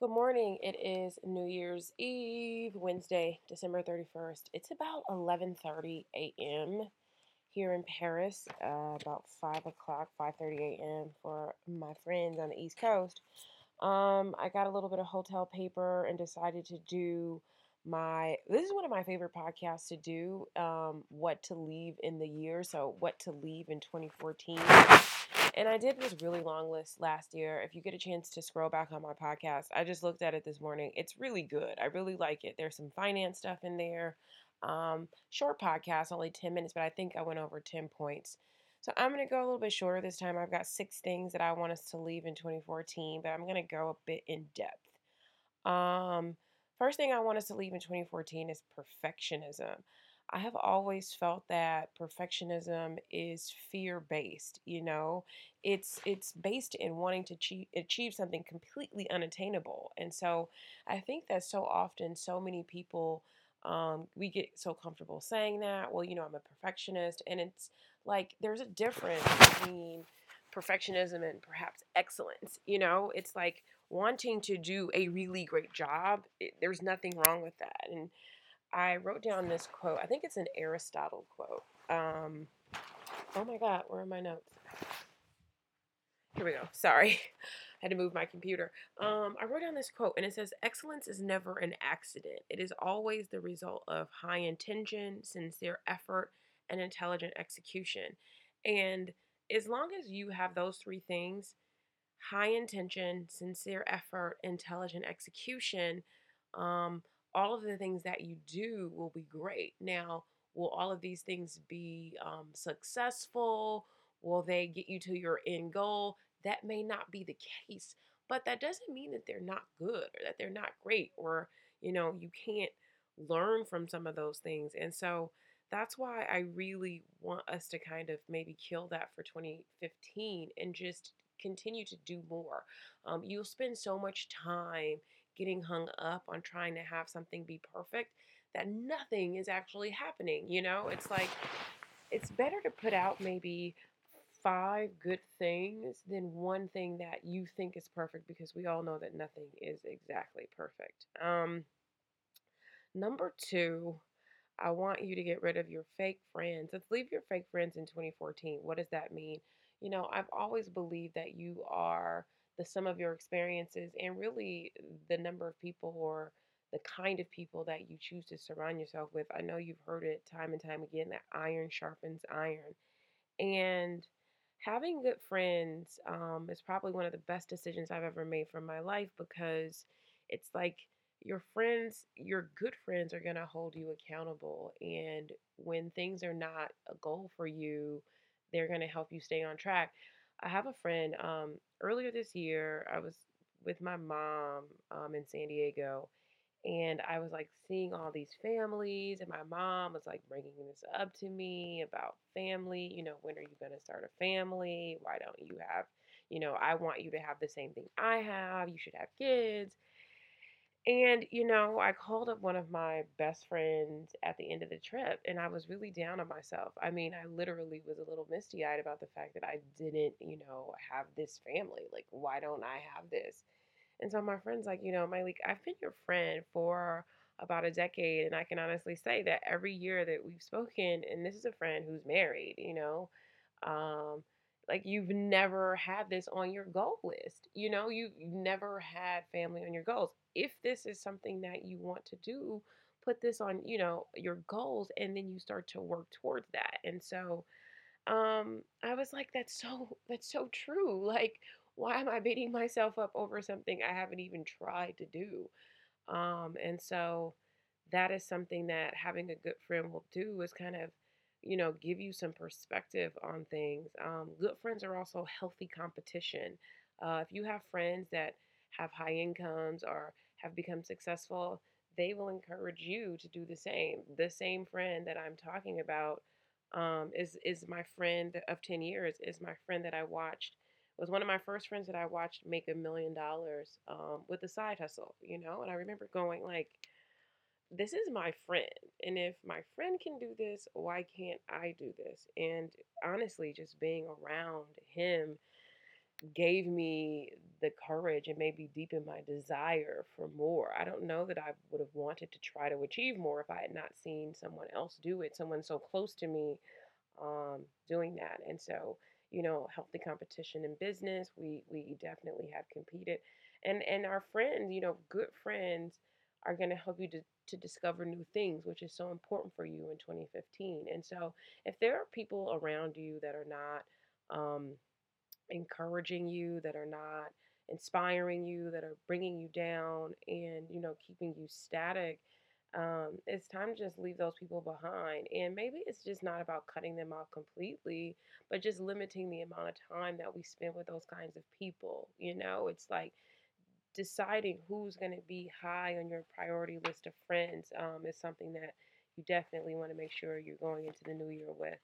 Good morning. It is New Year's Eve, Wednesday, December 31st. It's about 11:30 a.m. here in Paris. Uh, about 5 o'clock, 5:30 a.m. for my friends on the East Coast. Um, I got a little bit of hotel paper and decided to do my. This is one of my favorite podcasts to do. Um, what to leave in the year. So, what to leave in 2014. And I did this really long list last year. If you get a chance to scroll back on my podcast, I just looked at it this morning. It's really good. I really like it. There's some finance stuff in there. Um, short podcast, only 10 minutes, but I think I went over 10 points. So I'm going to go a little bit shorter this time. I've got six things that I want us to leave in 2014, but I'm going to go a bit in depth. Um, first thing I want us to leave in 2014 is perfectionism. I have always felt that perfectionism is fear based, you know. It's it's based in wanting to achieve, achieve something completely unattainable. And so I think that so often so many people um, we get so comfortable saying that, well, you know, I'm a perfectionist and it's like there's a difference between perfectionism and perhaps excellence, you know? It's like wanting to do a really great job. It, there's nothing wrong with that. And I wrote down this quote. I think it's an Aristotle quote. Um, oh my God, where are my notes? Here we go. Sorry. I had to move my computer. Um, I wrote down this quote, and it says, Excellence is never an accident. It is always the result of high intention, sincere effort, and intelligent execution. And as long as you have those three things high intention, sincere effort, intelligent execution um, all of the things that you do will be great. Now, will all of these things be um, successful? Will they get you to your end goal? That may not be the case, but that doesn't mean that they're not good or that they're not great or, you know, you can't learn from some of those things. And so that's why I really want us to kind of maybe kill that for 2015 and just continue to do more. Um, you'll spend so much time getting hung up on trying to have something be perfect that nothing is actually happening. You know, it's like it's better to put out maybe five good things than one thing that you think is perfect because we all know that nothing is exactly perfect. Um, number two, I want you to get rid of your fake friends. Let's leave your fake friends in 2014. What does that mean? You know, I've always believed that you are the sum of your experiences and really the number of people or the kind of people that you choose to surround yourself with. I know you've heard it time and time again that iron sharpens iron. And having good friends um, is probably one of the best decisions I've ever made for my life because it's like your friends, your good friends are going to hold you accountable. And when things are not a goal for you, they're going to help you stay on track. I have a friend. Um, earlier this year, I was with my mom um, in San Diego, and I was like seeing all these families, and my mom was like bringing this up to me about family. You know, when are you going to start a family? Why don't you have, you know, I want you to have the same thing I have. You should have kids. And, you know, I called up one of my best friends at the end of the trip and I was really down on myself. I mean, I literally was a little misty eyed about the fact that I didn't, you know, have this family. Like, why don't I have this? And so my friend's like, you know, Myleik, I've been your friend for about a decade. And I can honestly say that every year that we've spoken, and this is a friend who's married, you know, um, like you've never had this on your goal list. You know, you, you've never had family on your goals. If this is something that you want to do, put this on, you know, your goals and then you start to work towards that. And so um I was like that's so that's so true. Like why am I beating myself up over something I haven't even tried to do? Um and so that is something that having a good friend will do is kind of you know, give you some perspective on things. Um, good friends are also healthy competition. Uh, if you have friends that have high incomes or have become successful, they will encourage you to do the same. The same friend that I'm talking about um, is is my friend of 10 years, is my friend that I watched, was one of my first friends that I watched make a million dollars um, with a side hustle, you know? And I remember going like, this is my friend. And if my friend can do this, why can't I do this? And honestly, just being around him gave me the courage and maybe deepened my desire for more. I don't know that I would have wanted to try to achieve more if I had not seen someone else do it, someone so close to me um, doing that. And so, you know, healthy competition in business, we we definitely have competed, and and our friends, you know, good friends are going to help you to to discover new things, which is so important for you in 2015. And so, if there are people around you that are not um, encouraging you, that are not inspiring you, that are bringing you down, and you know, keeping you static um, it's time to just leave those people behind. And maybe it's just not about cutting them off completely, but just limiting the amount of time that we spend with those kinds of people. You know, it's like deciding who's going to be high on your priority list of friends um, is something that you definitely want to make sure you're going into the new year with.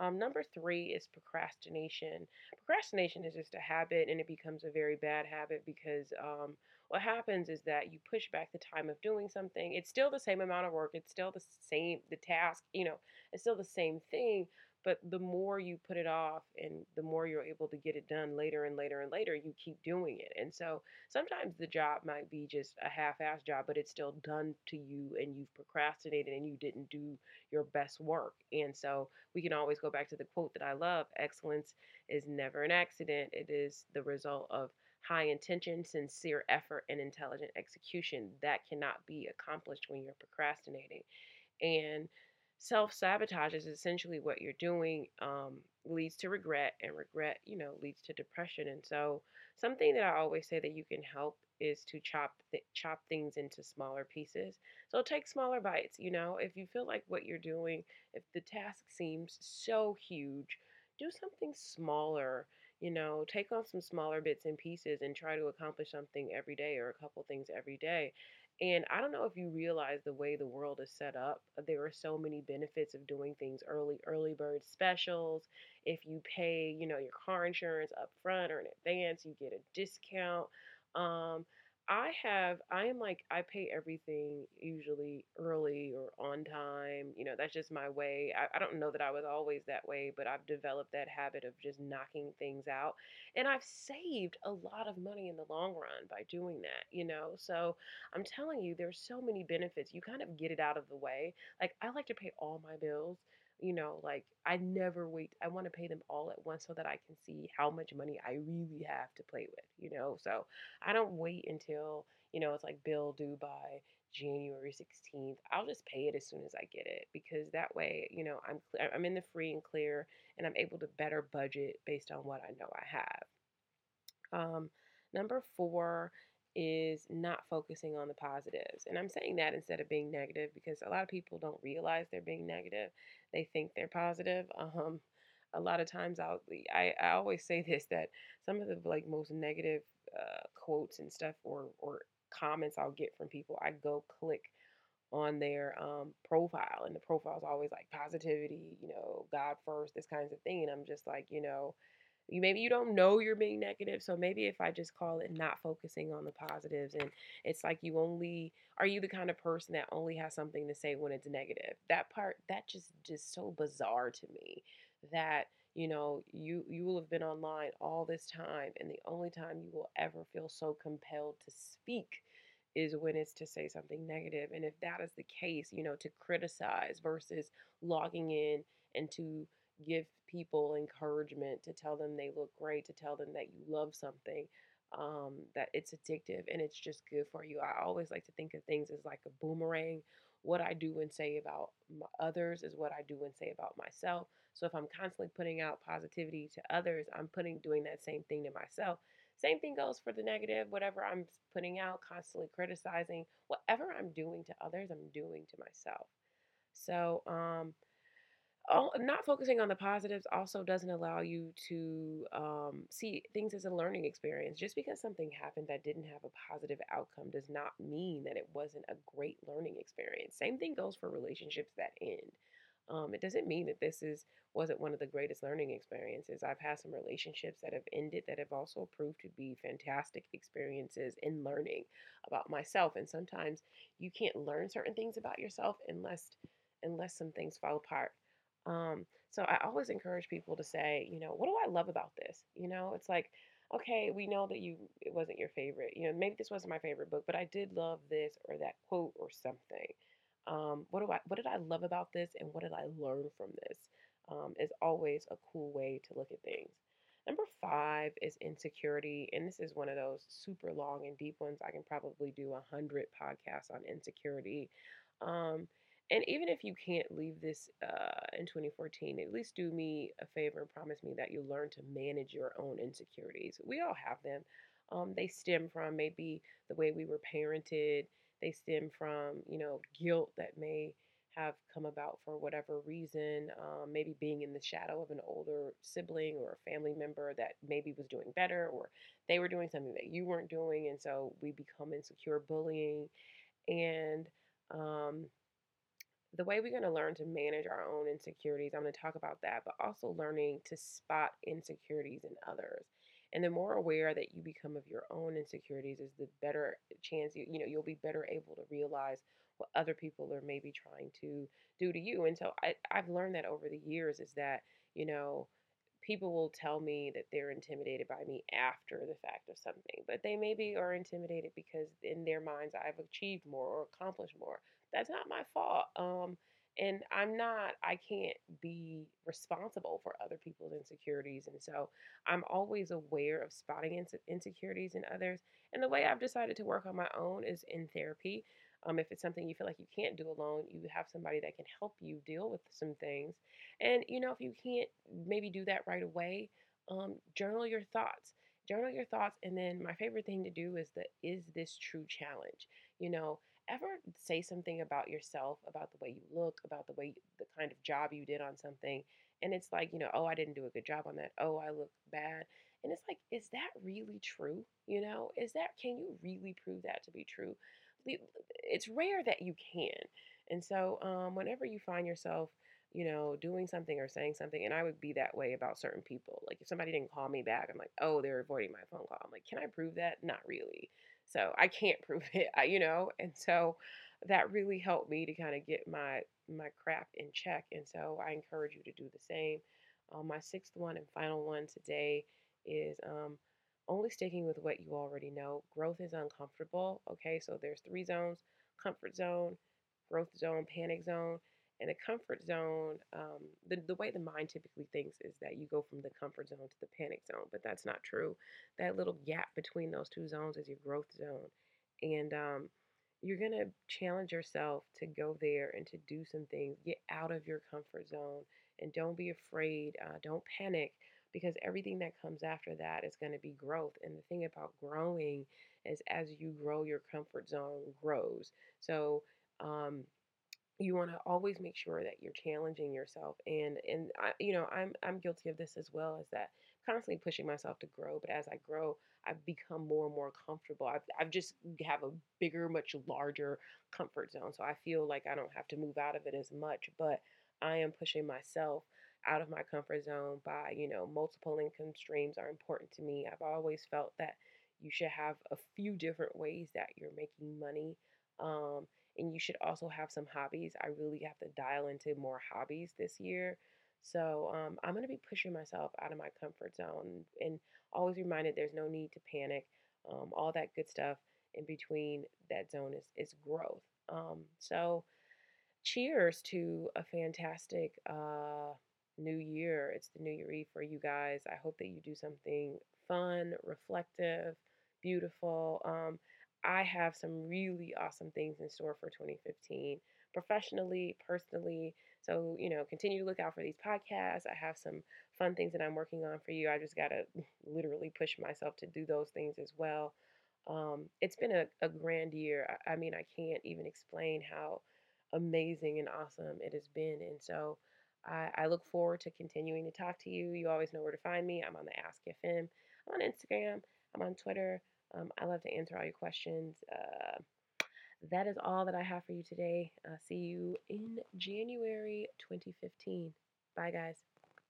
Um, number three is procrastination. Procrastination is just a habit and it becomes a very bad habit because um, what happens is that you push back the time of doing something. It's still the same amount of work, it's still the same, the task, you know, it's still the same thing. But the more you put it off and the more you're able to get it done later and later and later, you keep doing it. And so sometimes the job might be just a half ass job, but it's still done to you and you've procrastinated and you didn't do your best work. And so we can always go back to the quote that I love excellence is never an accident, it is the result of high intention, sincere effort, and intelligent execution. That cannot be accomplished when you're procrastinating. And self sabotage is essentially what you're doing um, leads to regret, and regret, you know, leads to depression. And so, something that I always say that you can help is to chop th- chop things into smaller pieces. So take smaller bites. You know, if you feel like what you're doing, if the task seems so huge, do something smaller you know, take on some smaller bits and pieces and try to accomplish something every day or a couple things every day. And I don't know if you realize the way the world is set up, there are so many benefits of doing things early, early bird specials. If you pay, you know, your car insurance up front or in advance, you get a discount. Um, I have, I am like, I pay everything usually early or on time. You know, that's just my way. I, I don't know that I was always that way, but I've developed that habit of just knocking things out. And I've saved a lot of money in the long run by doing that, you know? So I'm telling you, there's so many benefits. You kind of get it out of the way. Like, I like to pay all my bills you know, like I never wait. I want to pay them all at once so that I can see how much money I really have to play with, you know. So I don't wait until, you know, it's like bill due by January 16th. I'll just pay it as soon as I get it because that way, you know, I'm I'm in the free and clear and I'm able to better budget based on what I know I have. Um, number four is not focusing on the positives. And I'm saying that instead of being negative because a lot of people don't realize they're being negative. They think they're positive. Um, a lot of times I'll I, I always say this that some of the like most negative uh, quotes and stuff or or comments I'll get from people, I go click on their um, profile and the profile is always like positivity, you know, God first, this kinds of thing. And I'm just like, you know, you maybe you don't know you're being negative so maybe if i just call it not focusing on the positives and it's like you only are you the kind of person that only has something to say when it's negative? That part that just just so bizarre to me that you know you you will have been online all this time and the only time you will ever feel so compelled to speak is when it's to say something negative and if that is the case you know to criticize versus logging in and to give people encouragement, to tell them they look great, to tell them that you love something, um, that it's addictive and it's just good for you. I always like to think of things as like a boomerang. What I do and say about others is what I do and say about myself. So if I'm constantly putting out positivity to others, I'm putting doing that same thing to myself. Same thing goes for the negative, whatever I'm putting out, constantly criticizing, whatever I'm doing to others, I'm doing to myself. So, um, all, not focusing on the positives also doesn't allow you to um, see things as a learning experience. Just because something happened that didn't have a positive outcome does not mean that it wasn't a great learning experience. Same thing goes for relationships that end. Um, it doesn't mean that this is wasn't one of the greatest learning experiences. I've had some relationships that have ended that have also proved to be fantastic experiences in learning about myself. And sometimes you can't learn certain things about yourself unless unless some things fall apart um, so I always encourage people to say, you know, what do I love about this? You know, it's like okay, we know that you it wasn't your favorite. You know, maybe this wasn't my favorite book, but I did love this or that quote or something. Um, what do I what did I love about this and what did I learn from this? Um, is always a cool way to look at things. Number five is insecurity, and this is one of those super long and deep ones. I can probably do a hundred podcasts on insecurity. Um, and even if you can't leave this uh, in 2014, at least do me a favor and promise me that you'll learn to manage your own insecurities. We all have them. Um, they stem from maybe the way we were parented. They stem from, you know, guilt that may have come about for whatever reason. Um, maybe being in the shadow of an older sibling or a family member that maybe was doing better or they were doing something that you weren't doing. And so we become insecure bullying. And, um, the way we're going to learn to manage our own insecurities, I'm going to talk about that, but also learning to spot insecurities in others. And the more aware that you become of your own insecurities is the better chance you you know you'll be better able to realize what other people are maybe trying to do to you. And so I, I've learned that over the years is that, you know, people will tell me that they're intimidated by me after the fact of something, but they maybe are intimidated because in their minds I've achieved more or accomplished more. That's not my fault. Um, and I'm not, I can't be responsible for other people's insecurities. And so I'm always aware of spotting inse- insecurities in others. And the way I've decided to work on my own is in therapy. Um, if it's something you feel like you can't do alone, you have somebody that can help you deal with some things. And, you know, if you can't maybe do that right away, um, journal your thoughts. Journal your thoughts. And then my favorite thing to do is the is this true challenge? You know, ever say something about yourself, about the way you look, about the way, the kind of job you did on something. And it's like, you know, oh, I didn't do a good job on that. Oh, I look bad. And it's like, is that really true? You know, is that, can you really prove that to be true? it's rare that you can. And so, um, whenever you find yourself, you know, doing something or saying something, and I would be that way about certain people. Like if somebody didn't call me back, I'm like, oh, they're avoiding my phone call. I'm like, can I prove that? Not really. So I can't prove it, you know. And so that really helped me to kind of get my my crap in check. And so I encourage you to do the same. Um, my sixth one and final one today is um, only sticking with what you already know. Growth is uncomfortable. Okay, so there's three zones comfort zone, growth zone, panic zone. And the comfort zone, um, the, the way the mind typically thinks is that you go from the comfort zone to the panic zone, but that's not true. That little gap between those two zones is your growth zone. And um, you're going to challenge yourself to go there and to do some things, get out of your comfort zone, and don't be afraid. Uh, don't panic because everything that comes after that is going to be growth. And the thing about growing is as you grow, your comfort zone grows. So, um, you want to always make sure that you're challenging yourself and and I, you know i'm i'm guilty of this as well as that constantly pushing myself to grow but as i grow i've become more and more comfortable i've, I've just have a bigger much larger comfort zone so i feel like i don't have to move out of it as much but i am pushing myself out of my comfort zone by, you know, multiple income streams are important to me. I've always felt that you should have a few different ways that you're making money. Um, and you should also have some hobbies. I really have to dial into more hobbies this year. So um, I'm going to be pushing myself out of my comfort zone and always reminded there's no need to panic. Um, all that good stuff in between that zone is, is growth. Um, so cheers to a fantastic uh, new year. It's the New Year Eve for you guys. I hope that you do something fun, reflective, beautiful. Um, I have some really awesome things in store for 2015, professionally, personally. So, you know, continue to look out for these podcasts. I have some fun things that I'm working on for you. I just got to literally push myself to do those things as well. Um, it's been a, a grand year. I, I mean, I can't even explain how amazing and awesome it has been. And so, I, I look forward to continuing to talk to you. You always know where to find me. I'm on the Ask FM. I'm on Instagram. I'm on Twitter. Um, I love to answer all your questions. Uh, that is all that I have for you today. Uh, see you in January 2015. Bye, guys.